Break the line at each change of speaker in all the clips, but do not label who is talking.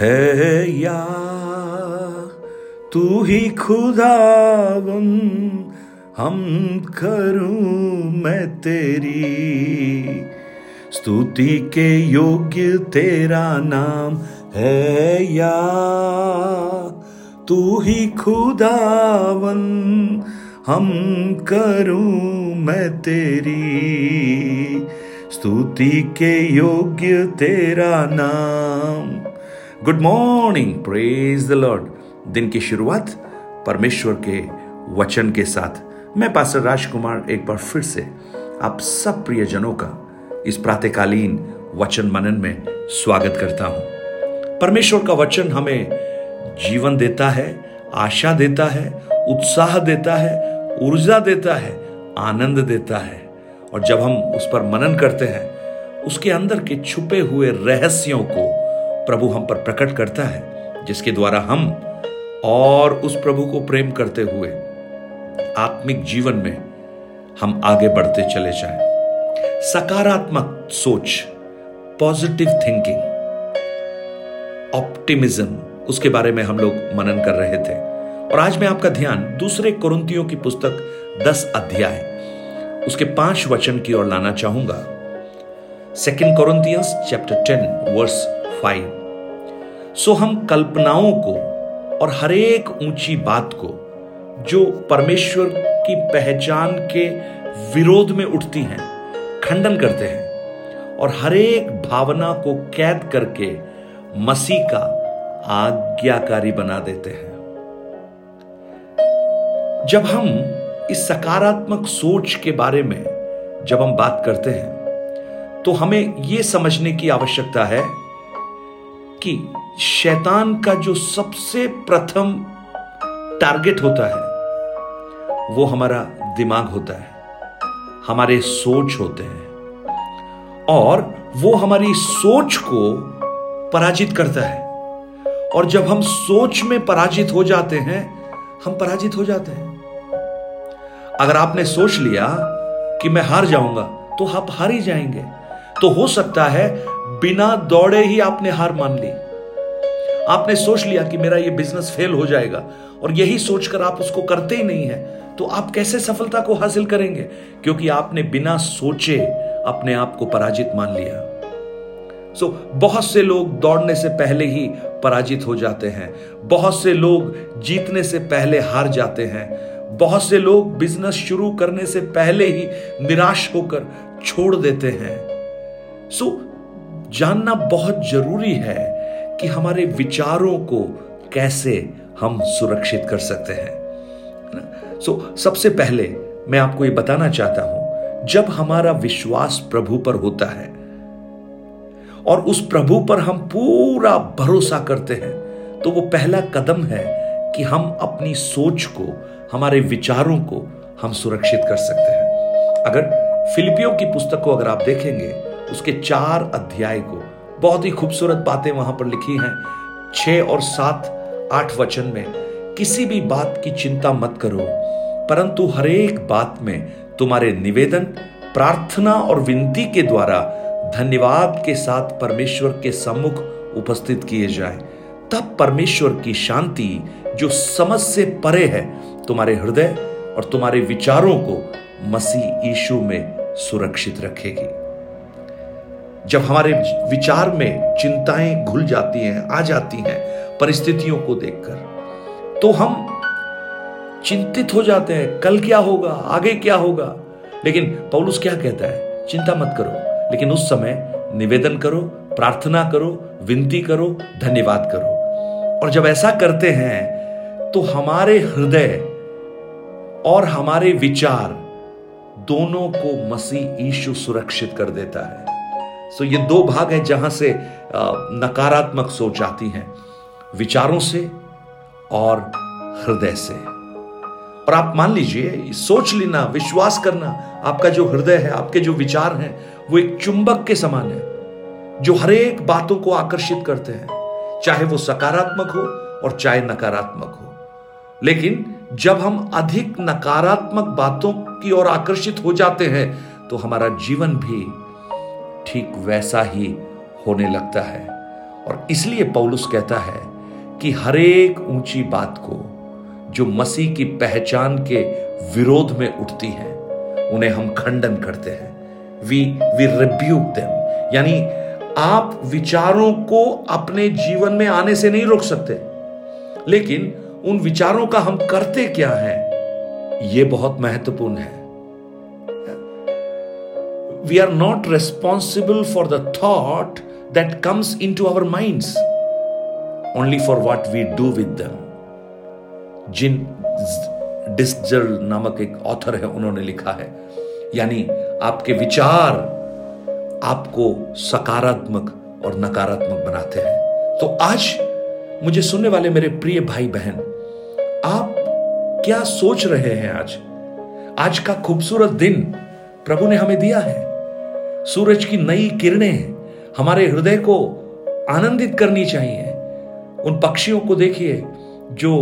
है या? तू ही खुदावन, हम करूँ मैं तेरी। स्तुति के योग्य तेरा नाम है या? तू ही खुदावन, हम करूँ मैं तेरी। स्तुति के योग्य तेरा नाम good morning praise the lord दिन की शुरुआत परमेश्वर के वचन के साथ। मैं पास्टर राजकुमार एक बार फिर से आप सब प्रियजनों का इस प्रातकालीन वचन मनन में स्वागत करता हूँ। परमेश्वर का वचन हमें जीवन देता है, आशा देता है, उत्साह देता है, ऊर्जा देता है, आनंद देता है। और जब हम उस पर मनन करते हैं, उसके अंदर के छुपे हुए रहस्यों को प्रभु हम पर प्रकट करता है, जिसके द्वारा हम और उस प्रभु को प्रेम करते हुए आत्मिक जीवन में हम आगे बढ़ते चले जाए। सकारात्मक सोच पॉजिटिव थिंकिंग ऑप्टिमिज्म उसके बारे में हम लोग मनन कर रहे थे। और आज मैं आपका ध्यान दूसरे कुरुंतियों की पुस्तक दस अध्याय, उसके पाँच वचन की ओर लाना चाहूँगा। Second Corinthians chapter ten verse five so हम कल्पनाओं को और हरेक ऊँची बात को, जो परमेश्वर की पहचान के विरोध में उठती हैं, खंडन करते हैं और हरेक भावना को कैद करके मसीह का आज्ञाकारी बना देते हैं। जब हम इस सकारात्मक सोच के बारे में जब हम बात करते हैं तो हमें यह समझने की आवश्यकता है कि शैतान का जो सबसे प्रथम टारगेट होता है, वो हमारा दिमाग होता है, हमारे सोच होते हैं, और वो हमारी सोच को पराजित करता है। और जब हम सोच में पराजित हो जाते हैं, हम पराजित हो जाते हैं। अगर आपने सोच लिया कि मैं हार जाऊँगा तो आप हार ही जाएँगे। तो हो सकता है बिना दौड़े ही आपने हार मान ली। आपने सोच लिया कि मेरा ये बिज़नेस फेल हो जाएगा और यही सोचकर आप उसको करते ही नहीं है तो आप कैसे सफलता को हासिल करेंगे? क्योंकि आपने बिना सोचे अपने आप को पराजित मान लिया। सो so, बहुत से लोग दौड़ने से पहले ही पराजित हो जाते हैं। बहुत से लोग जीतने से पहले हार जाते हैं। बहुत से लोग बिज़नेस शुरू करने से पहले ही निराश होकर छोड़ देते हैं। सो so, जानना बहुत ज़रूरी है कि हमारे विचारों को कैसे हम सुरक्षित कर सकते हैं सो so, सबसे पहले मैं आपको ये बताना चाहता हूँ जब हमारा विश्वास प्रभु पर होता है और उस प्रभु पर हम पूरा भरोसा करते हैं तो वो पहला कदम है कि हम अपनी सोच को हमारे विचारों को हम सुरक्षित कर सकते हैं। अगर फिलिपियों की पुस्तक को अगर आप देखेंगे उसके चार अध्याय को बहुत ही खूबसूरत बातें वहाँ पर लिखी हैं। छह और सात, आठ वचन में, किसी भी बात की चिंता मत करो, परंतु हरेक बात में तुम्हारे निवेदन, प्रार्थना और विनती के द्वारा धन्यवाद के साथ परमेश्वर के सम्मुख उपस्थित किए जाए। तब परमेश्वर की शांति, जो समझ से परे है, तुम्हारे हृदय और तुम्हारे विचारों को मसीह यीशु में सुरक्षित रखेगी। जब हमारे विचार में चिंताएँ घुल जाती हैं, आ जाती हैं परिस्थितियों को देखकर तो हम चिंतित हो जाते हैं, कल क्या होगा, आगे क्या होगा। लेकिन पौलुस क्या कहता है? चिंता मत करो, लेकिन उस समय निवेदन करो, प्रार्थना करो, विनती करो, धन्यवाद करो। और जब ऐसा करते हैं तो हमारे हृदय और हमारे विचार दोनों को मसीह ईशु सुरक्षित कर देता है। सो ये दो भाग हैं जहाँ से नकारात्मक सोच आती है, विचारों से और हृदय से। और आप मान लीजिए, सोच लेना, विश्वास करना, आपका जो हृदय है, आपके जो विचार हैं, वो एक चुंबक के समान है, जो हरेक बातों को आकर्षित करते हैं, चाहे वो सकारात्मक हो और चाहे नकारात्मक हो। लेकिन जब हम अधिक नकारात्मक बातों की ओर आकर्षित हो जाते हैं तो हमारा जीवन भी ठीक वैसा ही होने लगता है। और इसलिए पौलुस कहता है कि हरेक ऊँची बात को जो मसीह की पहचान के विरोध में उठती है, उन्हें हम खंडन करते हैं। वी वी रिब्यूक देम यानी आप विचारों को अपने जीवन में आने से नहीं रोक सकते। लेकिन उन विचारों का हम करते क्या है यह बहुत महत्वपूर्ण है। Are not responsible for the thought that comes into our minds only for what we do with them जिन डिस्जल नामक एक ऑथर है, उन्होंने लिखा है। यानी आपके विचार आपको सकारात्मक और नकारात्मक बनाते हैं। तो आज मुझे सुनने वाले मेरे प्रिय भाई बहन आप क्या सोच रहे हैं आज? आज का खूबसूरत दिन प्रभु ने हमें दिया है। सूरज की नई किरणें हमारे हृदय को आनंदित करनी चाहिए। उन पक्षियों को देखिए जो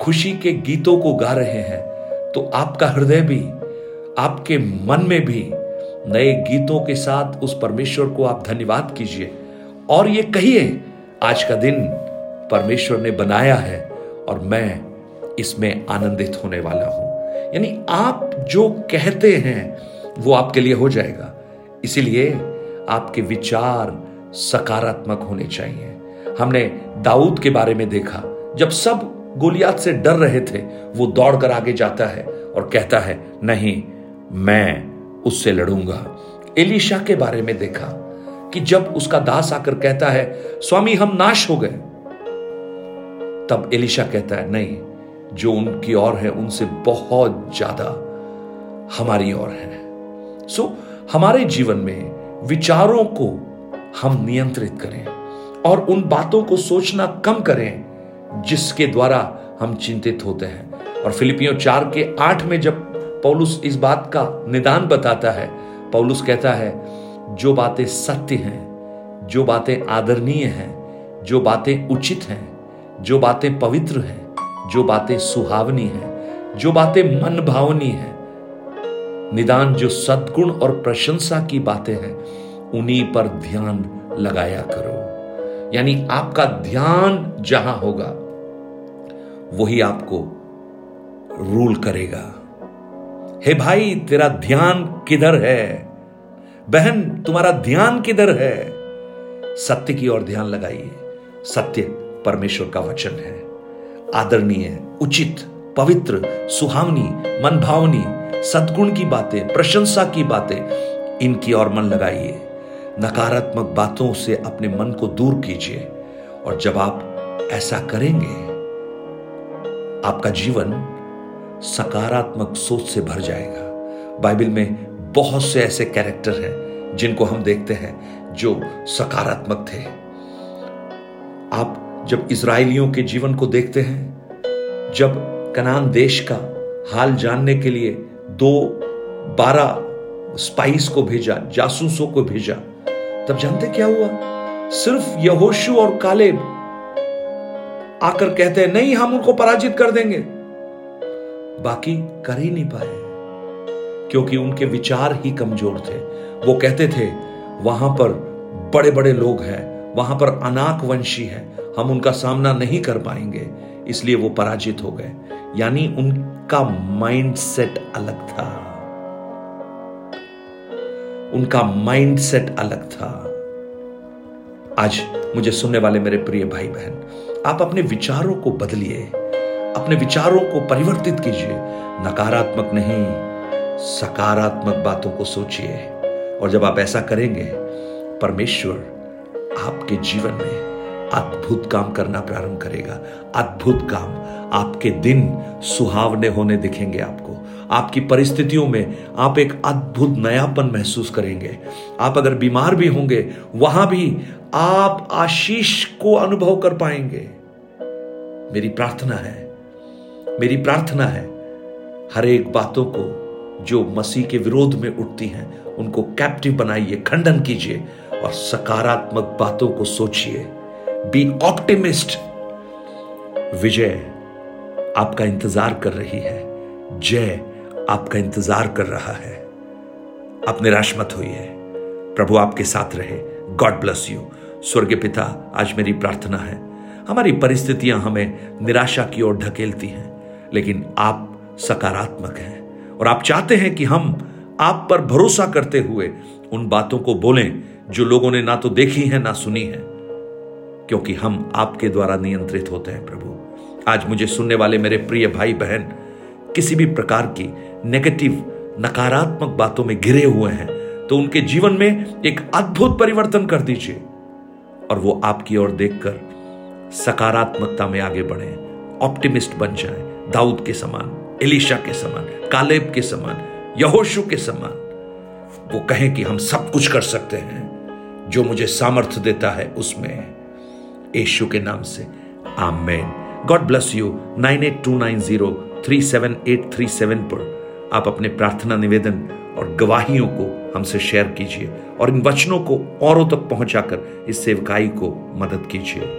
खुशी के गीतों को गा रहे हैं। तो आपका हृदय भी, आपके मन में भी नए गीतों के साथ उस परमेश्वर को आप धन्यवाद कीजिए। और ये कहिए, आज का दिन परमेश्वर ने बनाया है और मैं इसमें आनंदित होने वाला हूँ। यानी आप जो कहते हैं वो आपके लिए हो जाएगा। इसीलिए आपके विचार सकारात्मक होने चाहिए। हमने दाऊद के बारे में देखा। जब सब गोलियात से डर रहे थे, वो दौड़कर आगे जाता है और कहता है, नहीं, मैं उससे लड़ूँगा। एलिशा के बारे में देखा कि जब उसका दास आकर कहता है, स्वामी, हम नाश हो गए। तब एलिशा कहता है, नहीं, जो उनकी ओर है, उनसे बहुत ज़्यादा हमारी ओर है। सो हमारे जीवन में विचारों को हम नियंत्रित करें और उन बातों को सोचना कम करें जिसके द्वारा हम चिंतित होते हैं। और फिलिपियों चार के आठ में जब पौलुस इस बात का निदान बताता है, पौलुस कहता है, जो बातें सत्य हैं, जो बातें आदरणीय हैं, जो बातें उचित हैं, जो बातें पवित्र हैं, जो बातें सुहावनी हैं, जो बातें मन भावनी हैं निदान जो सद्गुण और प्रशंसा की बातें हैं, उन्हीं पर ध्यान लगाया करो। यानी आपका ध्यान जहाँ होगा, वही आपको रूल करेगा। हे भाई, तेरा ध्यान किधर है? बहन, तुम्हारा ध्यान किधर है? सत्य की ओर ध्यान लगाइए। सत्य परमेश्वर का वचन है। आदरणीय, उचित, पवित्र, सुहावनी मन भावनी सदगुण की बातें, प्रशंसा की बातें, इनकी ओर मन लगाइए। नकारात्मक बातों से अपने मन को दूर कीजिए। और जब आप ऐसा करेंगे, आपका जीवन सकारात्मक सोच से भर जाएगा। बाइबल में बहुत से ऐसे कैरेक्टर हैं, जिनको हम देखते हैं, जो सकारात्मक थे। आप जब इसराइलियों के जीवन को देखते हैं, जब कनान देश का हाल जानने के लिए दो बारह स्पाइस को भेजा, जासूसों को भेजा। तब जानते क्या हुआ? सिर्फ़ यहोशु और कालेब आकर कहते हैं नहीं, हम उनको पराजित कर देंगे। बाकी कर ही नहीं पाए, क्योंकि उनके विचार ही कमज़ोर थे। वो कहते थे, वहाँ पर बड़े बड़े लोग हैं, वहाँ पर अनाक वंशी है, हम उनका सामना नहीं कर पाएँगे, इसलिए वो पराजित हो गए। यानी उनका माइंड सेट अलग था। उनका माइंड सेट अलग था। आज मुझे सुनने वाले मेरे प्रिय भाई बहन आप अपने विचारों को बदलिए, अपने विचारों को परिवर्तित कीजिए। नकारात्मक नहीं, सकारात्मक बातों को सोचिए। और जब आप ऐसा करेंगे, परमेश्वर आपके जीवन में अद्भुत काम करना प्रारंभ करेगा। अद्भुत काम। आपके दिन सुहावने होने दिखेंगे आपको। आपकी परिस्थितियों में आप एक अद्भुत नयापन महसूस करेंगे। आप अगर बीमार भी होंगे, वहाँ भी आप आशीष को अनुभव कर पाएँगे। मेरी प्रार्थना है, मेरी प्रार्थना है, हर एक बातों को जो मसीह के विरोध में उठती हैं, उनको कैप्टिव बनाइए, खंडन कीजिए और सकारात्मक बातों को सोचिए। बी ऑप्टिमिस्ट विजय आपका इंतज़ार कर रही है। जय आपका इंतज़ार कर रहा है। आप निराश मत होइए। प्रभु आपके साथ रहे। गॉड ब्लस यू स्वर्ग पिता, आज मेरी प्रार्थना है। हमारी परिस्थितियाँ हमें निराशा की ओर ढकेलती हैं, लेकिन आप सकारात्मक हैं। और आप चाहते हैं कि हम आप पर भरोसा करते हुए उन बातों को बोलें जो लोगों ने ना तो देखी है, ना सुनी है। क्योंकि हम आपके द्वारा नियंत्रित होते हैं, प्रभु। आज मुझे सुनने वाले मेरे प्रिय भाई बहन किसी भी प्रकार की नेगेटिव नकारात्मक बातों में घिरे हुए हैं तो उनके जीवन में एक अद्भुत परिवर्तन कर दीजिए। और वो आपकी ओर देखकर सकारात्मकता में आगे बढ़े ऑप्टिमिस्ट बन जाए, दाऊद के समान, एलिशा के समान, कालेब के समान, यहोशु के समान। वो कहें कि हम सब कुछ कर सकते हैं, जो मुझे सामर्थ्य देता है, उसमें यीशु के नाम से। आमेन। God bless you nine eight two nine zero three seven eight three seven पर आप अपने प्रार्थना निवेदन और गवाहियों को हमसे शेयर कीजिए और इन वचनों को औरों तक पहुंचाकर इस सेवकाई को मदद कीजिए।